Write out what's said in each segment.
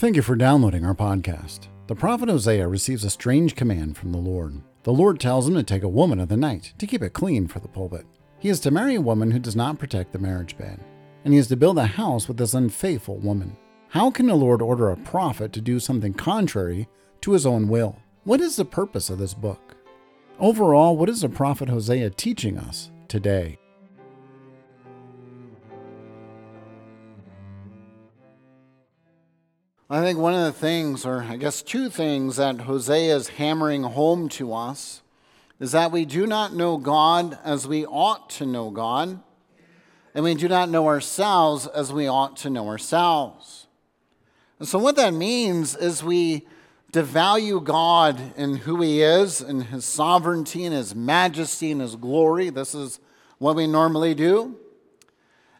Thank you for downloading our podcast. The prophet Hosea receives a strange command from the Lord. The Lord tells him to take a woman of the night to keep it clean for the pulpit. He is to marry a woman who does not protect the marriage bed, and he is to build a house with this unfaithful woman. How can the Lord order a prophet to do something contrary to his own will? What is the purpose of this book? Overall, what is the prophet Hosea teaching us today? I think one of the things, or I guess two things, that Hosea is hammering home to us is that we do not know God as we ought to know God, and we do not know ourselves as we ought to know ourselves. And so, what that means is we devalue God in who He is, in His sovereignty, and His majesty, and His glory. This is what we normally do.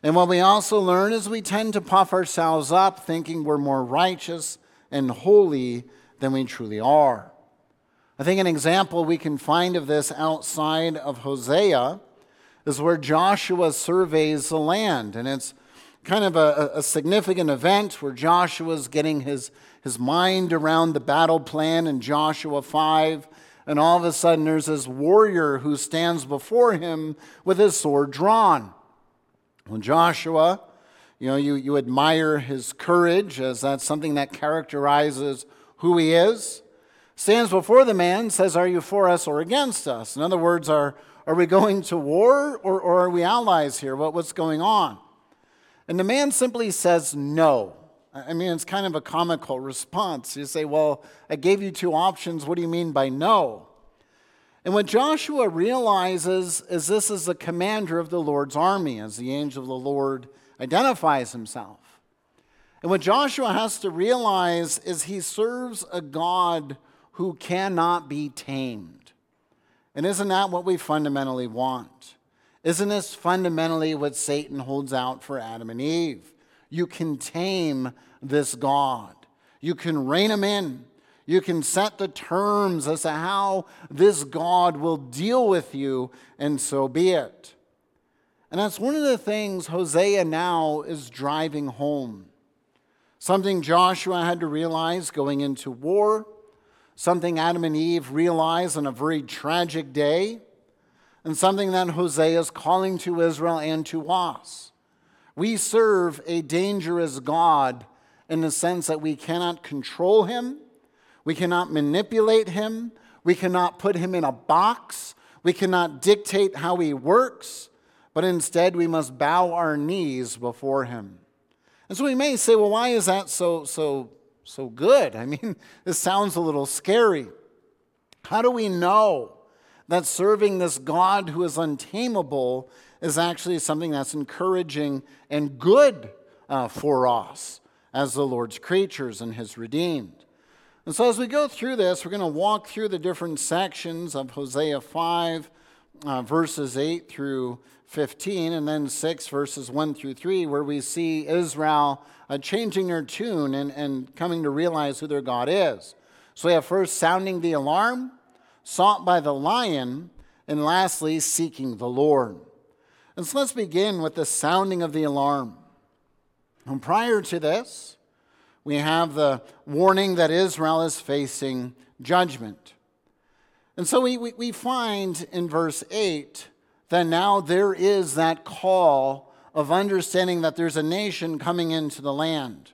And what we also learn is we tend to puff ourselves up thinking we're more righteous and holy than we truly are. I think an example we can find of this outside of Hosea is where Joshua surveys the land. And it's kind of a, a significant event where Joshua's getting his, his mind around the battle plan in Joshua 5. And all of a sudden, there's this warrior who stands before him with his sword drawn. Well, Joshua, you know, you, you admire his courage as that's something that characterizes who he is. Stands before the man, says, Are you for us or against us? In other words, are, are we going to war or, or are we allies here? What, what's going on? And the man simply says, No. I mean, it's kind of a comical response. You say, Well, I gave you two options. What do you mean by no? And what Joshua realizes is this is the commander of the Lord's army, as the angel of the Lord identifies himself. And what Joshua has to realize is he serves a God who cannot be tamed. And isn't that what we fundamentally want? Isn't this fundamentally what Satan holds out for Adam and Eve? You can tame this God, you can rein him in. You can set the terms as to how this God will deal with you, and so be it. And that's one of the things Hosea now is driving home. Something Joshua had to realize going into war, something Adam and Eve realized on a very tragic day, and something that Hosea is calling to Israel and to us. We serve a dangerous God in the sense that we cannot control him we cannot manipulate him. We cannot put him in a box. We cannot dictate how he works, but instead we must bow our knees before him. And so we may say, well, why is that so, so, so good? I mean, this sounds a little scary. How do we know that serving this God who is untamable is actually something that's encouraging and good uh, for us as the Lord's creatures and his redeemed? And so, as we go through this, we're going to walk through the different sections of Hosea 5, uh, verses 8 through 15, and then 6, verses 1 through 3, where we see Israel uh, changing their tune and, and coming to realize who their God is. So, we have first sounding the alarm, sought by the lion, and lastly, seeking the Lord. And so, let's begin with the sounding of the alarm. And prior to this, we have the warning that Israel is facing judgment. And so we, we, we, find in verse 8 that now there is that call of understanding that there's a nation coming into the land.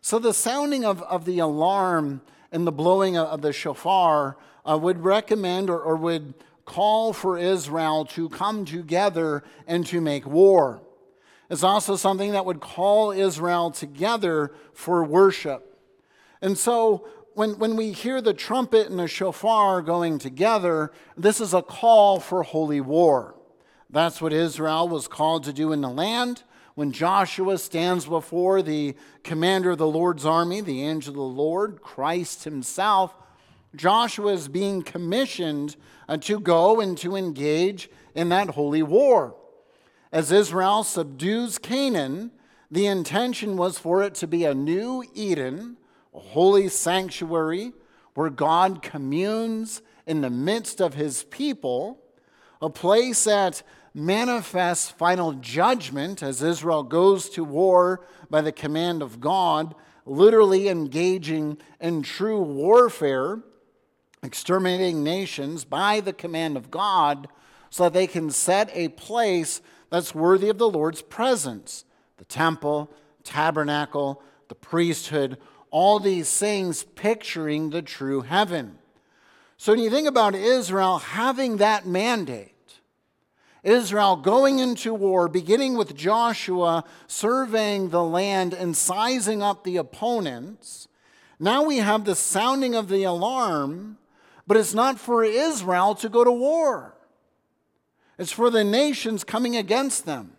So the sounding of, of the alarm and the blowing of, the shofar uh, would recommend or, or would call for Israel to come together and to make war is also something that would call Israel together for worship. And so when, when we hear the trumpet and the shofar going together, this is a call for holy war. That's what Israel was called to do in the land. When Joshua stands before the commander of the Lord's army, the angel of the Lord, Christ himself, Joshua is being commissioned uh, to go and to engage in that holy war. As Israel subdues Canaan, the intention was for it to be a new Eden, a holy sanctuary where God communes in the midst of his people, a place that manifests final judgment as Israel goes to war by the command of God, literally engaging in true warfare, exterminating nations by the command of God, so that they can set a place that's worthy of the Lord's presence the temple, tabernacle, the priesthood, all these things picturing the true heaven. So when you think about Israel having that mandate, Israel going into war, beginning with Joshua surveying the land and sizing up the opponents, now we have the sounding of the alarm, but it's not for Israel to go to war. It's for the nations coming against them.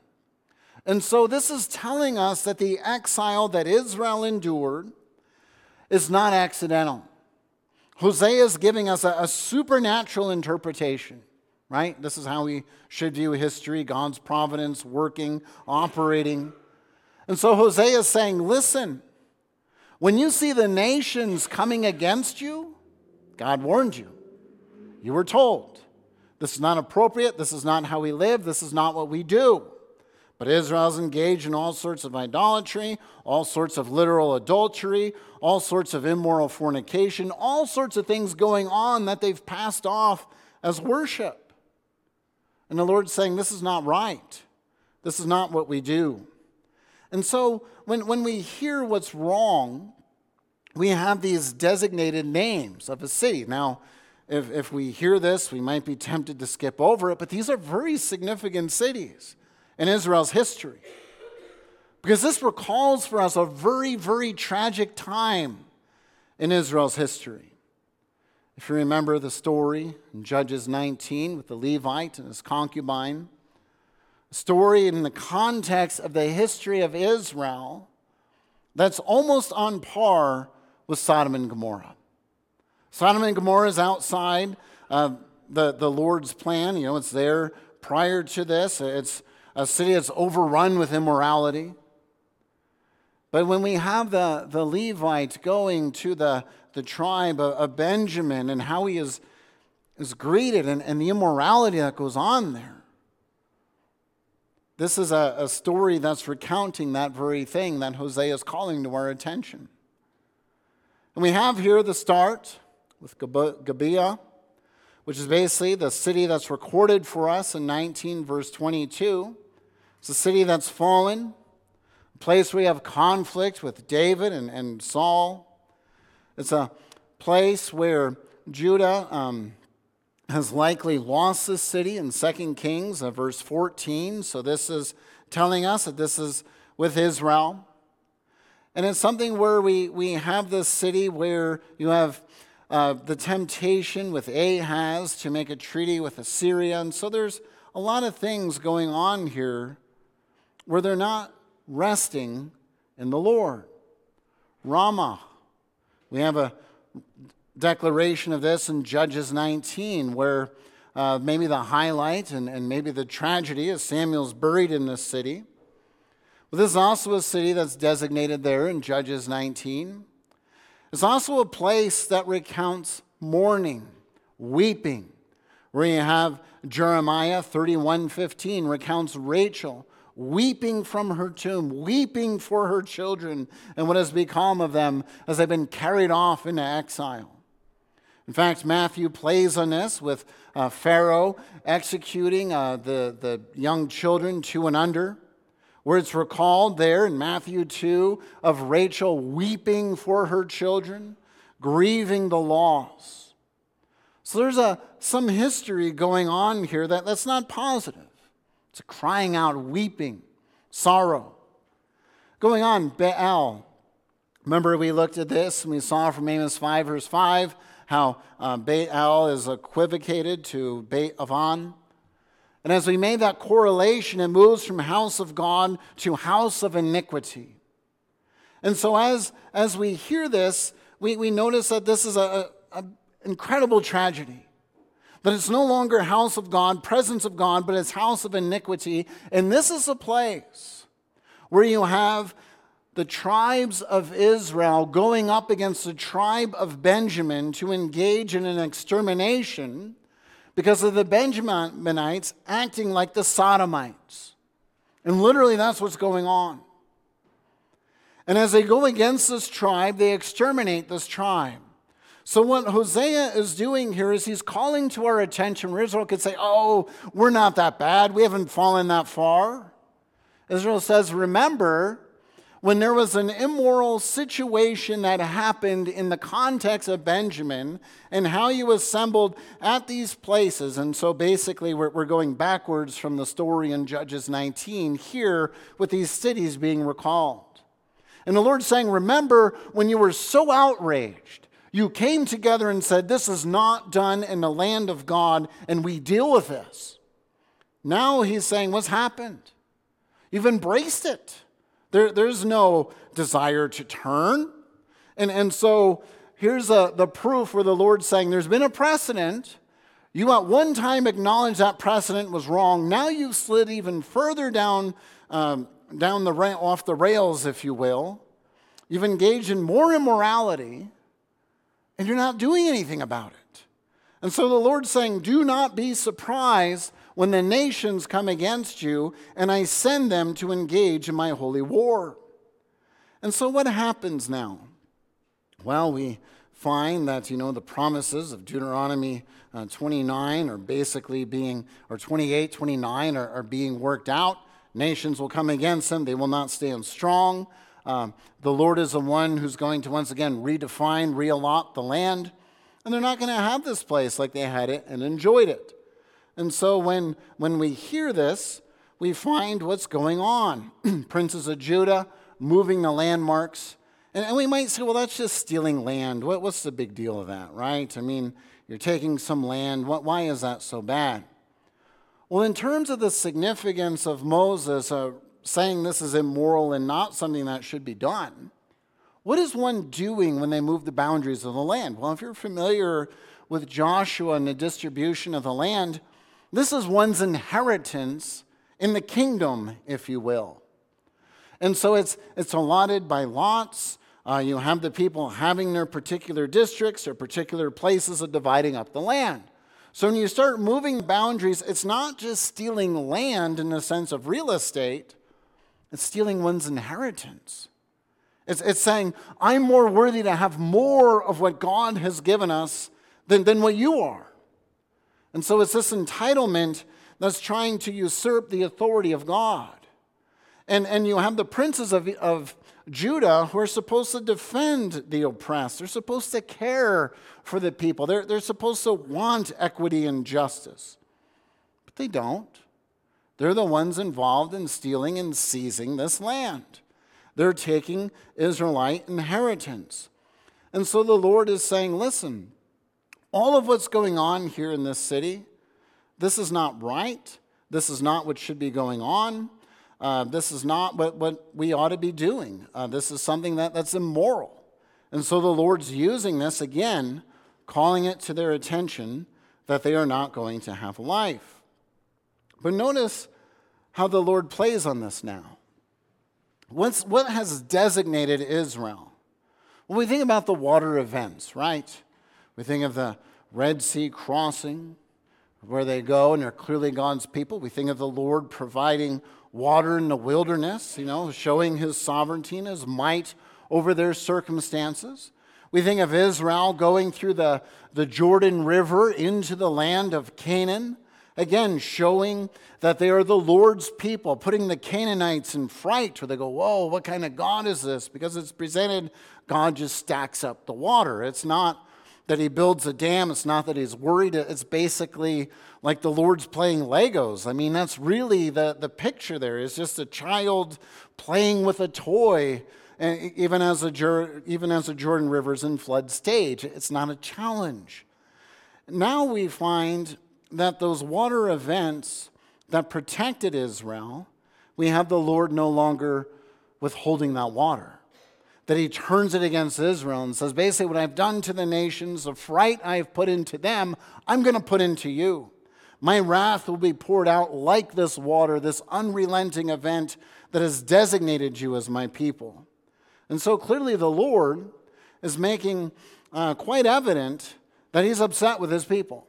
And so this is telling us that the exile that Israel endured is not accidental. Hosea is giving us a, a, supernatural interpretation, right? This is how we should view history God's providence working, operating. And so Hosea is saying, listen, when you see the nations coming against you, God warned you. You were told. This is not appropriate. This is not how we live. This is not what we do. But Israel's engaged in all sorts of idolatry, all sorts of literal adultery, all sorts of immoral fornication, all sorts of things going on that they've passed off as worship. And the Lord's saying, This is not right. This is not what we do. And so when, when we hear what's wrong, we have these designated names of a city. Now, if, if we hear this, we might be tempted to skip over it, but these are very significant cities in Israel's history. Because this recalls for us a very, very tragic time in Israel's history. If you remember the story in Judges 19 with the Levite and his concubine, a story in the context of the history of Israel that's almost on par with Sodom and Gomorrah. Sodom and Gomorrah is outside uh, the, the Lord's plan. You know, it's there prior to this. It's a city that's overrun with immorality. But when we have the, the Levite going to the, the tribe of, of Benjamin and how he is, is greeted and, and the immorality that goes on there, this is a, a story that's recounting that very thing that Hosea is calling to our attention. And we have here the start with Gibeah, which is basically the city that's recorded for us in 19, verse 22. It's a city that's fallen, a place where have conflict with David and, and Saul. It's a place where Judah um, has likely lost this city in 2 Kings, uh, verse 14. So this is telling us that this is with Israel. And it's something where we, we have this city where you have uh, the temptation with Ahaz to make a treaty with Assyria. And so there's a lot of things going on here where they're not resting in the Lord. Ramah. We have a declaration of this in Judges 19, where uh, maybe the highlight and, and maybe the tragedy is Samuel's buried in this city. But this is also a city that's designated there in Judges 19. It's also a place that recounts mourning, weeping, where you have Jeremiah 31:15 recounts Rachel weeping from her tomb, weeping for her children and what has become of them as they've been carried off into exile. In fact, Matthew plays on this with uh, Pharaoh executing uh, the, the young children two and under, where it's recalled there in Matthew 2 of Rachel weeping for her children, grieving the loss. So there's a, some history going on here that, that's not positive. It's a crying out, weeping, sorrow. Going on, Bethel. Remember, we looked at this and we saw from Amos 5, verse 5, how uh, Bethel is equivocated to Beit Aven. And as we made that correlation, it moves from house of God to house of iniquity. And so, as, as we hear this, we, we notice that this is an incredible tragedy. That it's no longer house of God, presence of God, but it's house of iniquity. And this is a place where you have the tribes of Israel going up against the tribe of Benjamin to engage in an extermination because of the Benjaminites acting like the Sodomites. And literally, that's what's going on. And as they go against this tribe, they exterminate this tribe. So, what Hosea is doing here is he's calling to our attention where Israel could say, Oh, we're not that bad. We haven't fallen that far. Israel says, Remember, when there was an immoral situation that happened in the context of Benjamin and how you assembled at these places. And so basically, we're, we're going backwards from the story in Judges 19 here with these cities being recalled. And the Lord's saying, Remember when you were so outraged, you came together and said, This is not done in the land of God, and we deal with this. Now he's saying, What's happened? You've embraced it. There, there's no desire to turn. And, and so here's a, the proof where the Lord's saying, There's been a precedent. You at one time acknowledged that precedent was wrong. Now you've slid even further down um, down the off the rails, if you will. You've engaged in more immorality, and you're not doing anything about it. And so the Lord's saying, Do not be surprised when the nations come against you, and I send them to engage in my holy war. And so what happens now? Well, we find that, you know, the promises of Deuteronomy uh, 29 are basically being, or 28, 29 are, are being worked out. Nations will come against them, they will not stand strong. Um, the Lord is the one who's going to once again redefine, reallot the land, and they're not going to have this place like they had it and enjoyed it. And so when, when we hear this, we find what's going on. Princes of Judah moving the landmarks. And, and, we might say, well, that's just stealing land. What, what's the big deal of that, right? I mean, you're taking some land. What, why is that so bad? Well, in terms of the significance of Moses uh, saying this is immoral and not something that should be done, what is one doing when they move the boundaries of the land? Well, if you're familiar with Joshua and the distribution of the land, this is one's inheritance in the kingdom, if you will. And so it's, it's allotted by lots. Uh, you have the people having their particular districts or particular places of dividing up the land. So when you start moving boundaries, it's not just stealing land in the sense of real estate, it's stealing one's inheritance. It's, it's saying, I'm more worthy to have more of what God has given us than, than what you are. And so it's this entitlement that's trying to usurp the authority of God. And, and you have the princes of, of Judah who are supposed to defend the oppressed. They're supposed to care for the people. They're, they're supposed to want equity and justice. But they don't. They're the ones involved in stealing and seizing this land. They're taking Israelite inheritance. And so the Lord is saying, listen, all of what's going on here in this city, this is not right. This is not what should be going on. Uh, this is not what, what we ought to be doing. Uh, this is something that, that's immoral. And so the Lord's using this again, calling it to their attention that they are not going to have life. But notice how the Lord plays on this now. What's, what has designated Israel? When we think about the water events, right? We think of the Red Sea crossing, where they go and they're clearly God's people. We think of the Lord providing water in the wilderness, you know, showing his sovereignty and his might over their circumstances. We think of Israel going through the, the Jordan River into the land of Canaan, again, showing that they are the Lord's people, putting the Canaanites in fright, where they go, Whoa, what kind of God is this? Because it's presented, God just stacks up the water. It's not that he builds a dam. It's not that he's worried. It's basically like the Lord's playing Legos. I mean, that's really the, the picture there is just a child playing with a toy, and even as a, even as the Jordan River's in flood stage. It's not a challenge. Now we find that those water events that protected Israel, we have the Lord no longer withholding that water that he turns it against Israel and says, basically, what I've done to the nations, the fright I've put into them, I'm going to put into you. My wrath will be poured out like this water, this unrelenting event that has designated you as my people. And so clearly, the Lord is making uh, quite evident that he's upset with his people.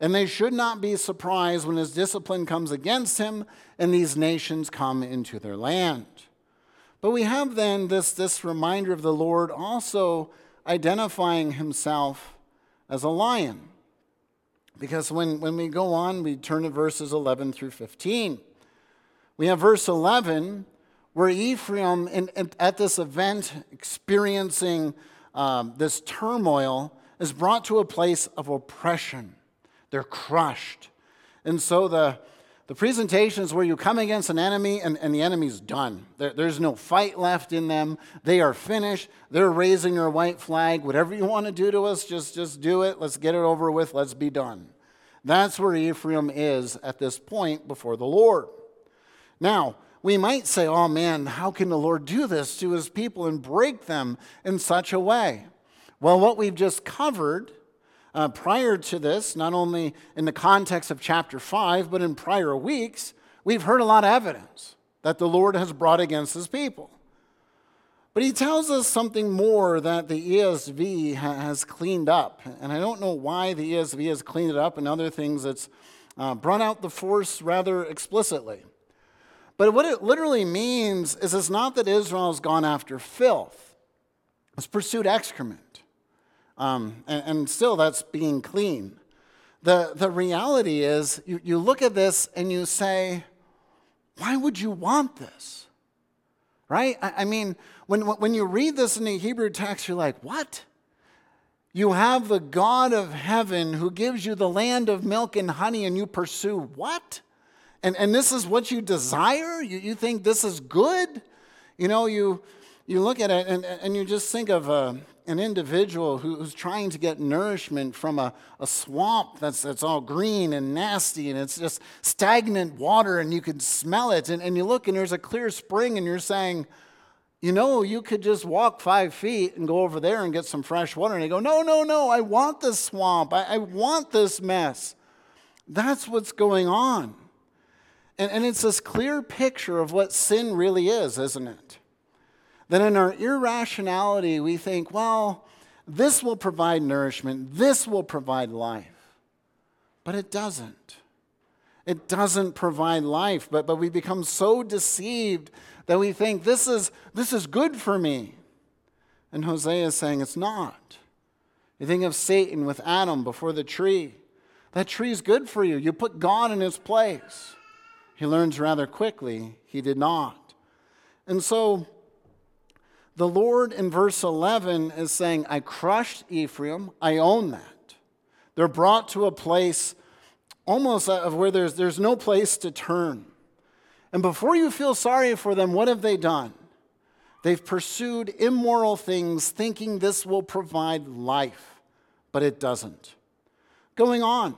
And they should not be surprised when his discipline comes against him and these nations come into their land. But we have then this, this reminder of the Lord also identifying himself as a lion. Because when, when we go on, we turn to verses 11 through 15. We have verse 11 where Ephraim, in, in, at this event, experiencing um, this turmoil, is brought to a place of oppression. They're crushed. And so the, the presentation is where you come against an enemy and, and the enemy's done. There, there's no fight left in them. They are finished. They're raising their white flag. Whatever you want to do to us, just, just do it. Let's get it over with. Let's be done. That's where Ephraim is at this point before the Lord. Now, we might say, oh man, how can the Lord do this to his people and break them in such a way? Well, what we've just covered uh, prior to this, not only in the context of chapter 5, but in prior weeks, we've heard a lot of evidence that the Lord has brought against his people. But he tells us something more that the ESV has cleaned up. And I don't know why the ESV has cleaned it up and other things. It's uh, brought out the force rather explicitly. But what it literally means is it's not that Israel has gone after filth, it's pursued excrement. Um, and, and, still, that's being clean. The, the reality is, you, you look at this and you say, why would you want this? Right? I, I mean, when, when you read this in the Hebrew text, you're like, what? You have the God of heaven who gives you the land of milk and honey, and you pursue what? And, and this is what you desire? You, you think this is good? You know, you, you look at it and, and you just think of, uh, an individual who's trying to get nourishment from a, a swamp that's, that's all green and nasty and it's just stagnant water and you can smell it. And, and you look and there's a clear spring and you're saying, you know, you could just walk five feet and go over there and get some fresh water. And they go, no, no, no, I want this swamp. I, I want this mess. That's what's going on. And, and it's this clear picture of what sin really is, isn't it? That in our irrationality, we think, well, this will provide nourishment, this will provide life. But it doesn't. It doesn't provide life, but, but we become so deceived that we think this is, this is good for me. And Hosea is saying it's not. You think of Satan with Adam before the tree. That tree is good for you. You put God in his place. He learns rather quickly he did not. And so the Lord in verse 11 is saying, I crushed Ephraim, I own that. They're brought to a place almost of where there's, there's no place to turn. And before you feel sorry for them, what have they done? They've pursued immoral things thinking this will provide life, but it doesn't. Going on,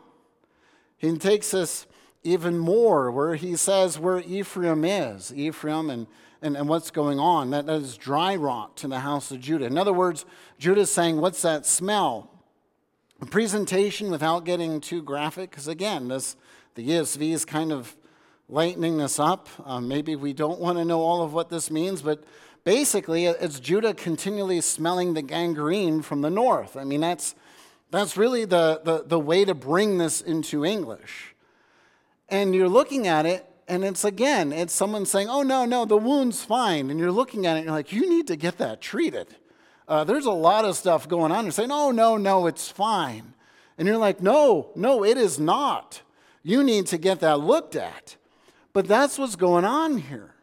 he takes us even more where he says where Ephraim is. Ephraim and and, and what's going on. That, that is dry rot to the house of Judah. In other words, Judah is saying, What's that smell? A presentation without getting too graphic, because again, this, the ESV is kind of lightening this up. Um, maybe we don't want to know all of what this means, but basically, it's Judah continually smelling the gangrene from the north. I mean, that's, that's really the, the, the way to bring this into English. And you're looking at it, and it's again, it's someone saying, oh, no, no, the wound's fine. And you're looking at it and you're like, you need to get that treated. Uh, there's a lot of stuff going on. You're saying, oh, no, no, it's fine. And you're like, no, no, it is not. You need to get that looked at. But that's what's going on here.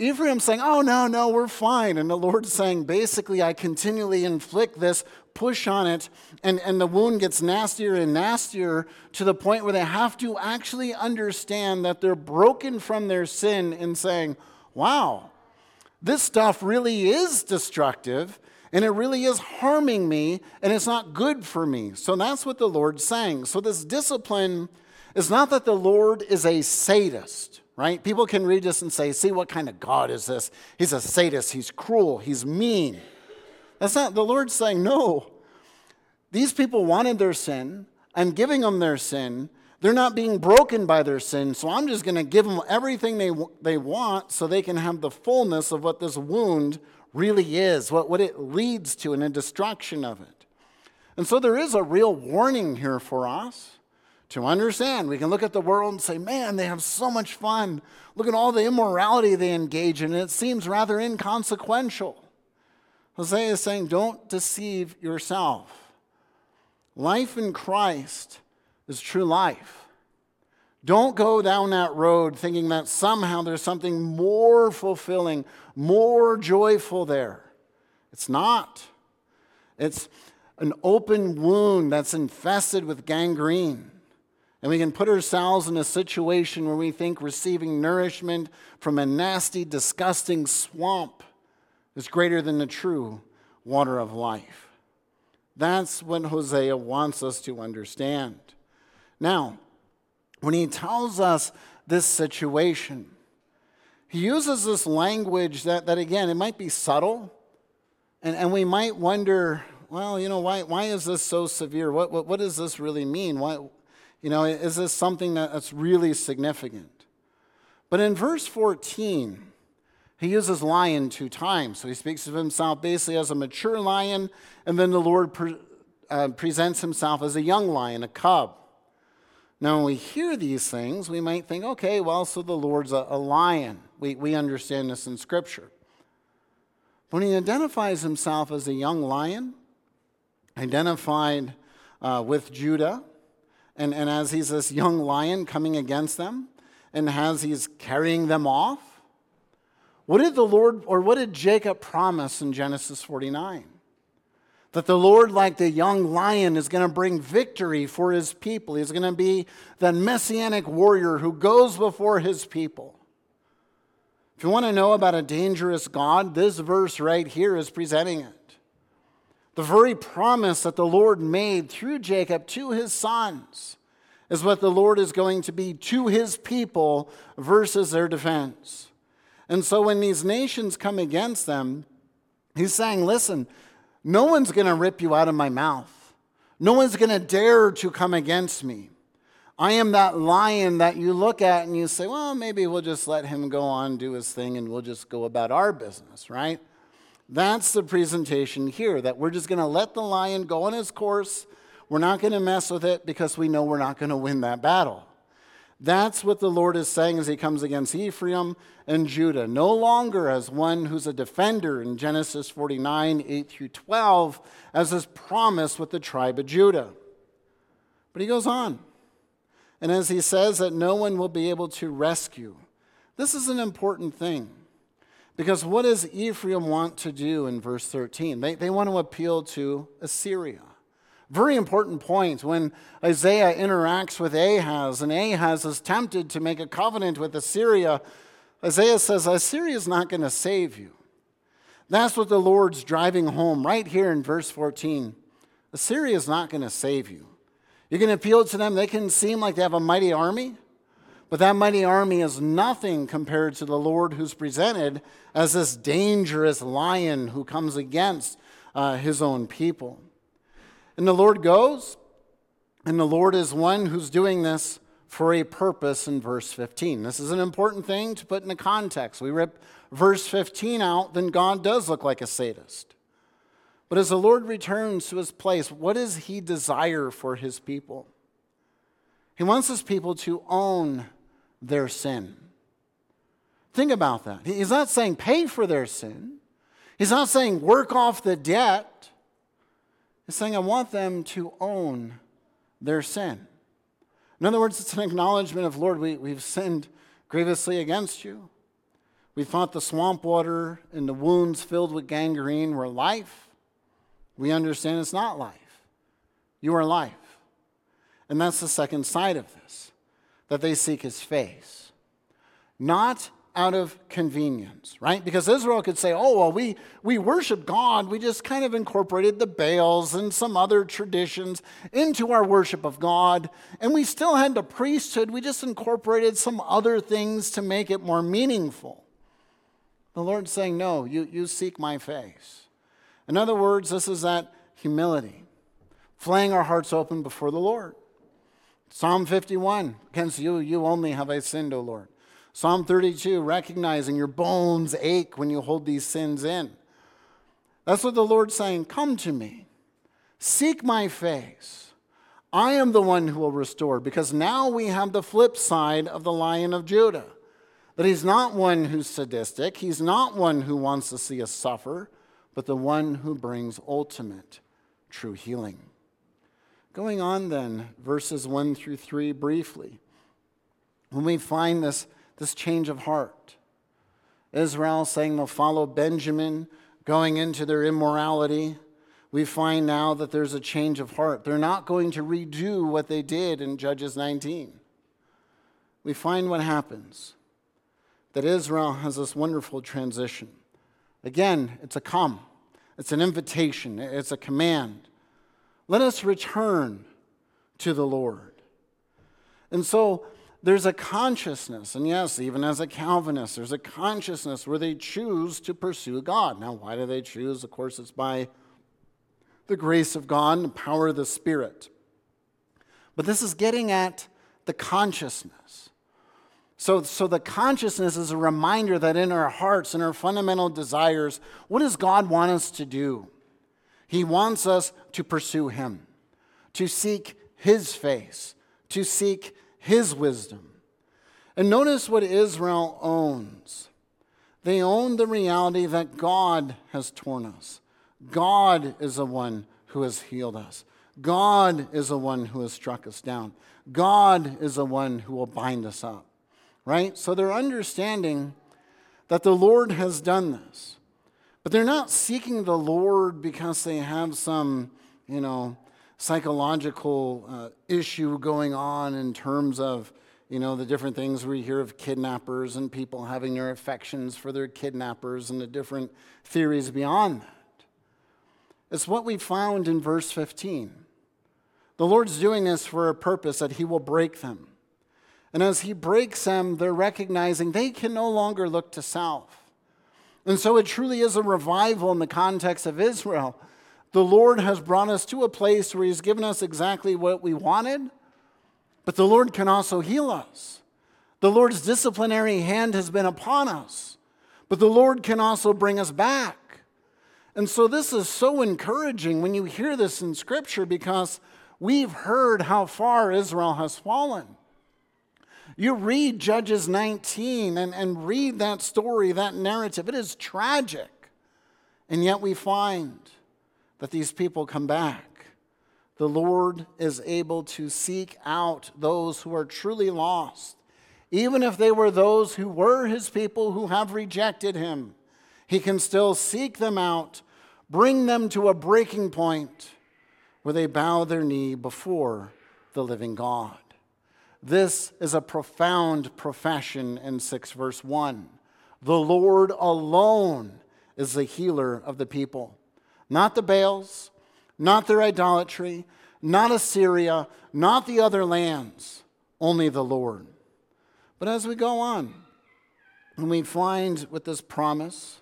Ephraim saying, Oh, no, no, we're fine. And the Lord's saying, basically, I continually inflict this push on it, and, and the wound gets nastier and nastier to the point where they have to actually understand that they're broken from their sin and saying, Wow, this stuff really is destructive and it really is harming me and it's not good for me. So that's what the Lord's saying. So this discipline is not that the Lord is a sadist, right? People can read this and say, see, what kind of God is this? He's a sadist, he's cruel, he's mean. That's not, the Lord's saying, no. These people wanted their sin. I'm giving them their sin. They're not being broken by their sin, so I'm just going to give them everything they, they want so they can have the fullness of what this wound really is, what, what it leads to, and the destruction of it. And so there is a real warning here for us to understand. We can look at the world and say, man, they have so much fun. Look at all the immorality they engage in. It seems rather inconsequential. Hosea is saying, don't deceive yourself. Life in Christ is true life. Don't go down that road thinking that somehow there's something more fulfilling, more joyful there. It's not. It's an open wound that's infested with gangrene. And we can put ourselves in a situation where we think receiving nourishment from a nasty, disgusting swamp is greater than the true water of life. That's what Hosea wants us to understand. Now, when he tells us this situation, he uses this language that, that again, it might be subtle, and, and we might wonder, well, you know, why, why is this so severe? What, what, what does this really mean? Why, you know, is this something that, that's really significant? But in verse 14, he uses lion two times. So he speaks of himself basically as a mature lion, and then the Lord pre- uh, presents himself as a young lion, a cub. Now, when we hear these things, we might think, okay, well, so the Lord's a, a lion. We, we understand this in Scripture. When he identifies himself as a young lion, identified uh, with Judah, and, and as he's this young lion coming against them, and as he's carrying them off, what did the Lord, or what did Jacob promise in Genesis 49? That the Lord, like the young lion, is going to bring victory for his people. He's going to be the messianic warrior who goes before his people. If you want to know about a dangerous God, this verse right here is presenting it. The very promise that the Lord made through Jacob to his sons is what the Lord is going to be to his people versus their defense. And so when these nations come against them, he's saying, listen, no one's going to rip you out of my mouth. No one's going to dare to come against me. I am that lion that you look at and you say, well, maybe we'll just let him go on, do his thing, and we'll just go about our business, right? That's the presentation here, that we're just going to let the lion go on his course. We're not going to mess with it because we know we're not going to win that battle. That's what the Lord is saying as he comes against Ephraim and Judah. No longer as one who's a defender in Genesis 49, 8 through 12, as is promised with the tribe of Judah. But he goes on. And as he says that no one will be able to rescue, this is an important thing. Because what does Ephraim want to do in verse 13? They, they want to appeal to Assyria. Very important point when Isaiah interacts with Ahaz, and Ahaz is tempted to make a covenant with Assyria. Isaiah says, Assyria is not going to save you. That's what the Lord's driving home right here in verse 14. Assyria is not going to save you. You can appeal to them, they can seem like they have a mighty army, but that mighty army is nothing compared to the Lord who's presented as this dangerous lion who comes against uh, his own people. And the Lord goes, and the Lord is one who's doing this for a purpose in verse 15. This is an important thing to put in the context. We rip verse 15 out, then God does look like a sadist. But as the Lord returns to his place, what does he desire for his people? He wants his people to own their sin. Think about that. He's not saying pay for their sin, he's not saying work off the debt. Saying, I want them to own their sin. In other words, it's an acknowledgement of, Lord, we, we've sinned grievously against you. We thought the swamp water and the wounds filled with gangrene were life. We understand it's not life. You are life. And that's the second side of this that they seek his face. Not out of convenience, right? Because Israel could say, oh, well, we, we worship God. We just kind of incorporated the Baals and some other traditions into our worship of God. And we still had the priesthood. We just incorporated some other things to make it more meaningful. The Lord's saying, no, you, you seek my face. In other words, this is that humility, flaying our hearts open before the Lord. Psalm 51 Against you, you only have I sinned, O Lord. Psalm 32 recognizing your bones ache when you hold these sins in. That's what the Lord's saying. Come to me. Seek my face. I am the one who will restore, because now we have the flip side of the lion of Judah. That he's not one who's sadistic, he's not one who wants to see us suffer, but the one who brings ultimate true healing. Going on then, verses 1 through 3 briefly. When we find this, this change of heart, Israel saying they'll follow Benjamin, going into their immorality, we find now that there's a change of heart. They're not going to redo what they did in Judges 19. We find what happens that Israel has this wonderful transition. Again, it's a come, it's an invitation, it's a command. Let us return to the Lord. And so there's a consciousness, and yes, even as a Calvinist, there's a consciousness where they choose to pursue God. Now, why do they choose? Of course, it's by the grace of God and the power of the Spirit. But this is getting at the consciousness. So, so the consciousness is a reminder that in our hearts and our fundamental desires, what does God want us to do? He wants us to pursue Him, to seek His face, to seek His wisdom. And notice what Israel owns. They own the reality that God has torn us. God is the one who has healed us. God is the one who has struck us down. God is the one who will bind us up. Right? So they're understanding that the Lord has done this. But they're not seeking the Lord because they have some, you know, psychological uh, issue going on in terms of, you know, the different things we hear of kidnappers and people having their affections for their kidnappers and the different theories beyond that. It's what we found in verse 15. The Lord's doing this for a purpose that He will break them. And as He breaks them, they're recognizing they can no longer look to self. And so it truly is a revival in the context of Israel. The Lord has brought us to a place where He's given us exactly what we wanted, but the Lord can also heal us. The Lord's disciplinary hand has been upon us, but the Lord can also bring us back. And so this is so encouraging when you hear this in Scripture because we've heard how far Israel has fallen. You read Judges 19 and, and read that story, that narrative. It is tragic. And yet we find that these people come back. The Lord is able to seek out those who are truly lost, even if they were those who were his people who have rejected him. He can still seek them out, bring them to a breaking point where they bow their knee before the living God. This is a profound profession in 6 verse 1. The Lord alone is the healer of the people, not the Baals, not their idolatry, not Assyria, not the other lands, only the Lord. But as we go on, and we find with this promise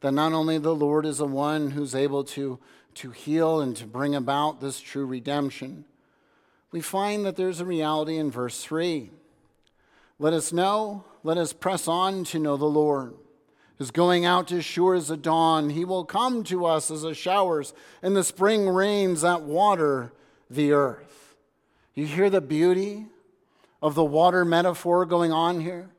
that not only the Lord is the one who's able to, to heal and to bring about this true redemption, we find that there's a reality in verse 3. Let us know, let us press on to know the Lord. Who's going out as sure as the dawn. He will come to us as the showers and the spring rains that water the earth. You hear the beauty of the water metaphor going on here?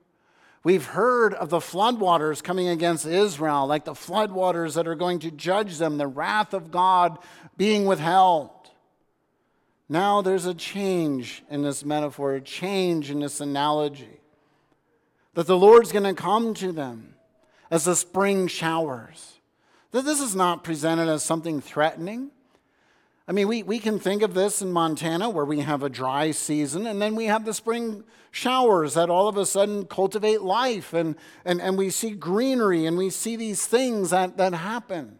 We've heard of the floodwaters coming against Israel, like the floodwaters that are going to judge them, the wrath of God being withheld. Now there's a change in this metaphor, a change in this analogy. That the Lord's going to come to them as the spring showers. That this is not presented as something threatening. I mean, we, we can think of this in Montana where we have a dry season and then we have the spring showers that all of a sudden cultivate life and, and, and we see greenery and we see these things that, that happen.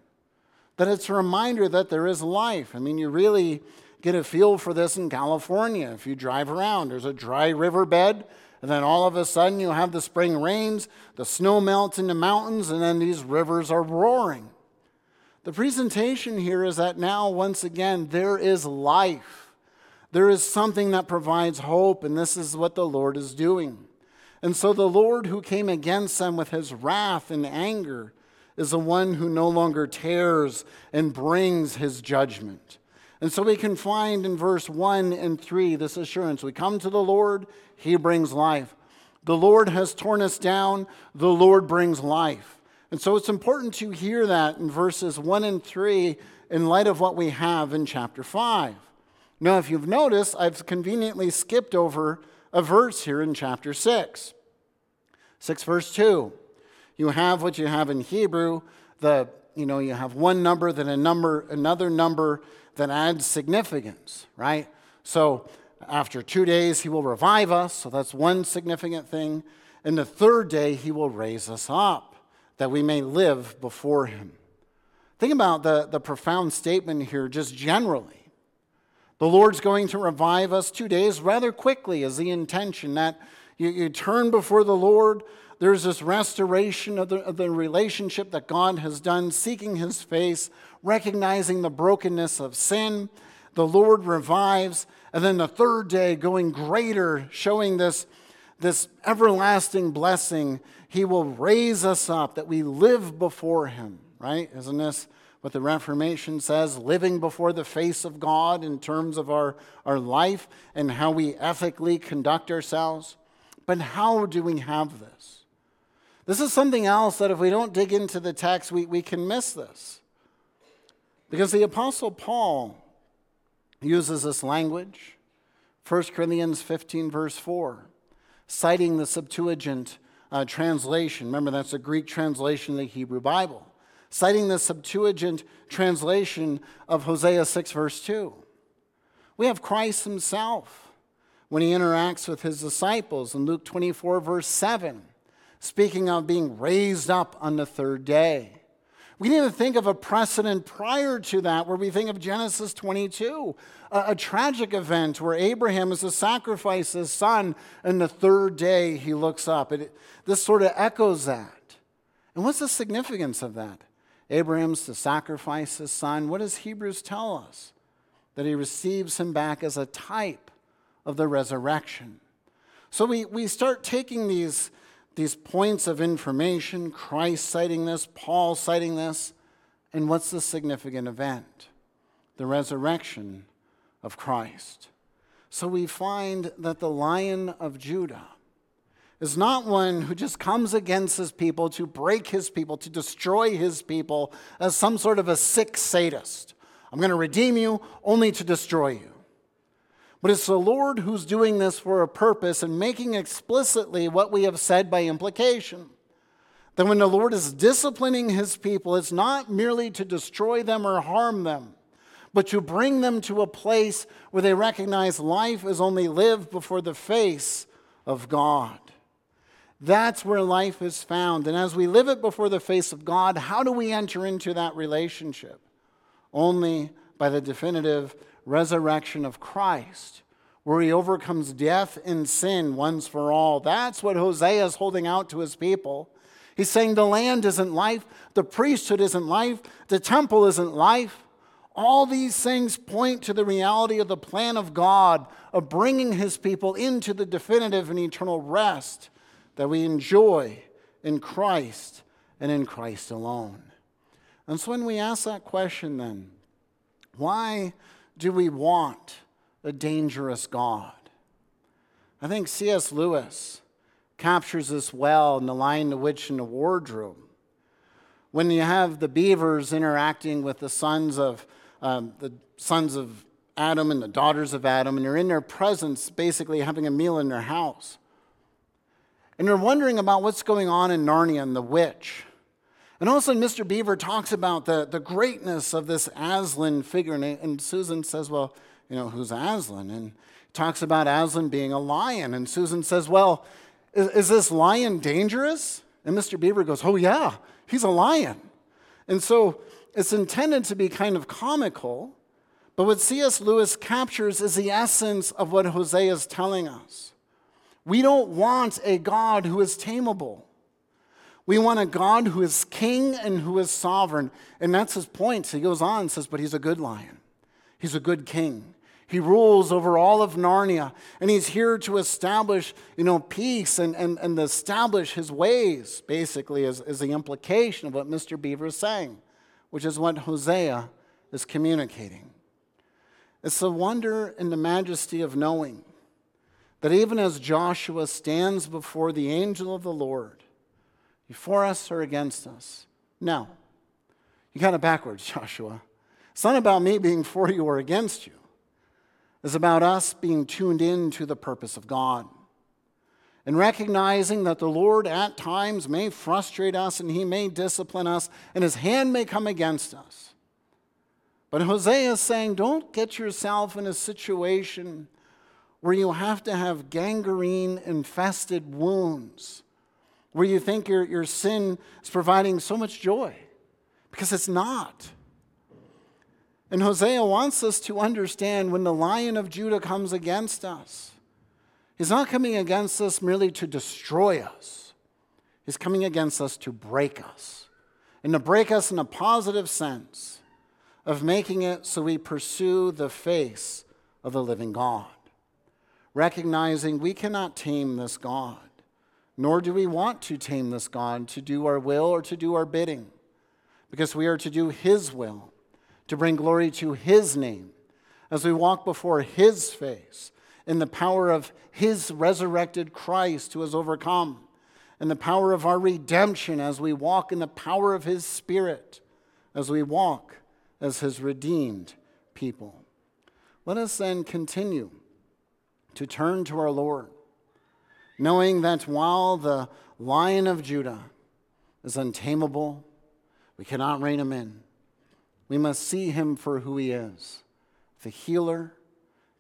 That it's a reminder that there is life. I mean, you really get a feel for this in California. If you drive around, there's a dry riverbed, and then all of a sudden you have the spring rains, the snow melts in the mountains, and then these rivers are roaring. The presentation here is that now, once again, there is life. There is something that provides hope, and this is what the Lord is doing. And so the Lord who came against them with his wrath and anger is the one who no longer tears and brings his judgment. And so we can find in verse 1 and 3 this assurance. We come to the Lord, He brings life. The Lord has torn us down, the Lord brings life. And so it's important to hear that in verses 1 and 3 in light of what we have in chapter 5. Now, if you've noticed, I've conveniently skipped over a verse here in chapter 6. 6 verse 2. You have what you have in Hebrew, the you know, you have one number, then a number, another number that adds significance, right? So after two days, he will revive us. So that's one significant thing. And the third day, he will raise us up that we may live before him. Think about the, the profound statement here, just generally. The Lord's going to revive us two days rather quickly, is the intention that you, you turn before the Lord there's this restoration of the, of the relationship that God has done, seeking his face, recognizing the brokenness of sin. The Lord revives. And then the third day, going greater, showing this, this everlasting blessing. He will raise us up that we live before him, right? Isn't this what the Reformation says? Living before the face of God in terms of our, our life and how we ethically conduct ourselves. But how do we have this? This is something else that if we don't dig into the text, we, we can miss this. Because the Apostle Paul uses this language, 1 Corinthians 15, verse 4, citing the Septuagint uh, translation. Remember, that's a Greek translation of the Hebrew Bible. Citing the Septuagint translation of Hosea 6, verse 2. We have Christ himself when he interacts with his disciples in Luke 24, verse 7 speaking of being raised up on the third day. We need to think of a precedent prior to that where we think of Genesis 22, a, a, tragic event where Abraham is to sacrifice his son, and the third day he looks up. It, this sort of echoes that. And what's the significance of that? Abraham's to sacrifice his son. What does Hebrews tell us? That he receives him back as a type of the resurrection. So we, we start taking these these points of information, Christ citing this, Paul citing this, and what's the significant event? The resurrection of Christ. So we find that the lion of Judah is not one who just comes against his people to break his people, to destroy his people as some sort of a sick sadist. I'm going to redeem you only to destroy you. But it's the Lord who's doing this for a purpose and making explicitly what we have said by implication. That when the Lord is disciplining his people, it's not merely to destroy them or harm them, but to bring them to a place where they recognize life is only lived before the face of God. That's where life is found. And as we live it before the face of God, how do we enter into that relationship? Only by the definitive resurrection of Christ, where he overcomes death and sin once for all. That's what Hosea is holding out to his people. He's saying the land isn't life, the priesthood isn't life, the temple isn't life. All these things point to the reality of the plan of God of bringing his people into the definitive and eternal rest that we enjoy in Christ and in Christ alone. And so when we ask that question, then, why do we want a dangerous God? I think C.S. Lewis captures this well in The Lion, the Witch, and the Wardrobe. When you have the beavers interacting with the sons of um, the sons of Adam and the daughters of Adam, and you're in their presence, basically having a meal in their house. And you're wondering about what's going on in Narnia and the witch. And also, Mr. Beaver talks about the, the greatness of this Aslan figure. And, and Susan says, Well, you know, who's Aslan? And talks about Aslan being a lion. And Susan says, Well, is, is this lion dangerous? And Mr. Beaver goes, Oh, yeah, he's a lion. And so it's intended to be kind of comical, but what C.S. Lewis captures is the essence of what Hosea is telling us. We don't want a God who is tameable. We want a God who is king and who is sovereign. And that's his point. He goes on and says, But he's a good lion. He's a good king. He rules over all of Narnia. And he's here to establish, you know, peace and, and, and establish his ways, basically, is, is the implication of what Mr. Beaver is saying, which is what Hosea is communicating. It's the wonder and the majesty of knowing that even as Joshua stands before the angel of the Lord, before us or against us. No, you got it backwards, Joshua. It's not about me being for you or against you. It's about us being tuned in to the purpose of God and recognizing that the Lord at times may frustrate us and he may discipline us and his hand may come against us. But Hosea is saying, don't get yourself in a situation where you have to have gangrene infested wounds, where you think your, your sin is providing so much joy, because it's not. And Hosea wants us to understand when the lion of Judah comes against us, he's not coming against us merely to destroy us, he's coming against us to break us, and to break us in a positive sense of making it so we pursue the face of the living God recognizing we cannot tame this God, nor do we want to tame this God to do our will or to do our bidding, because we are to do His will, to bring glory to His name, as we walk before His face in the power of His resurrected Christ who has overcome, and the power of our redemption as we walk in the power of His Spirit, as we walk as His redeemed people. Let us then continue to turn to our Lord, knowing that while the lion of Judah is untamable, we cannot rein him in. We must see him for who he is the healer,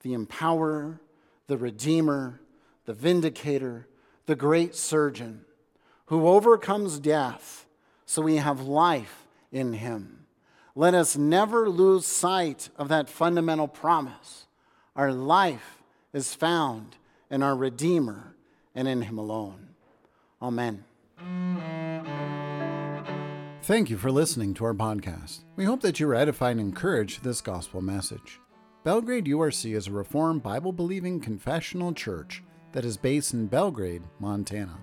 the empowerer, the redeemer, the vindicator, the great surgeon who overcomes death so we have life in him. Let us never lose sight of that fundamental promise. Our life is found in our Redeemer and in Him alone. Amen. Thank you for listening to our podcast. We hope that you were edified and encouraged this gospel message. Belgrade URC is a Reformed Bible believing confessional church that is based in Belgrade, Montana.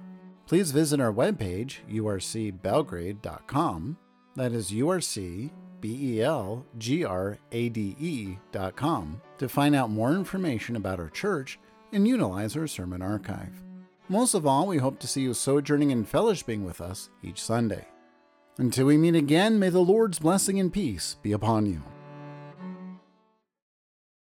Please visit our webpage, urcbelgrade.com. That is URC B E L G R A D E dot com to find out more information about our church and utilize our sermon archive. Most of all, we hope to see you sojourning and fellowshipping with us each Sunday. Until we meet again, may the Lord's blessing and peace be upon you.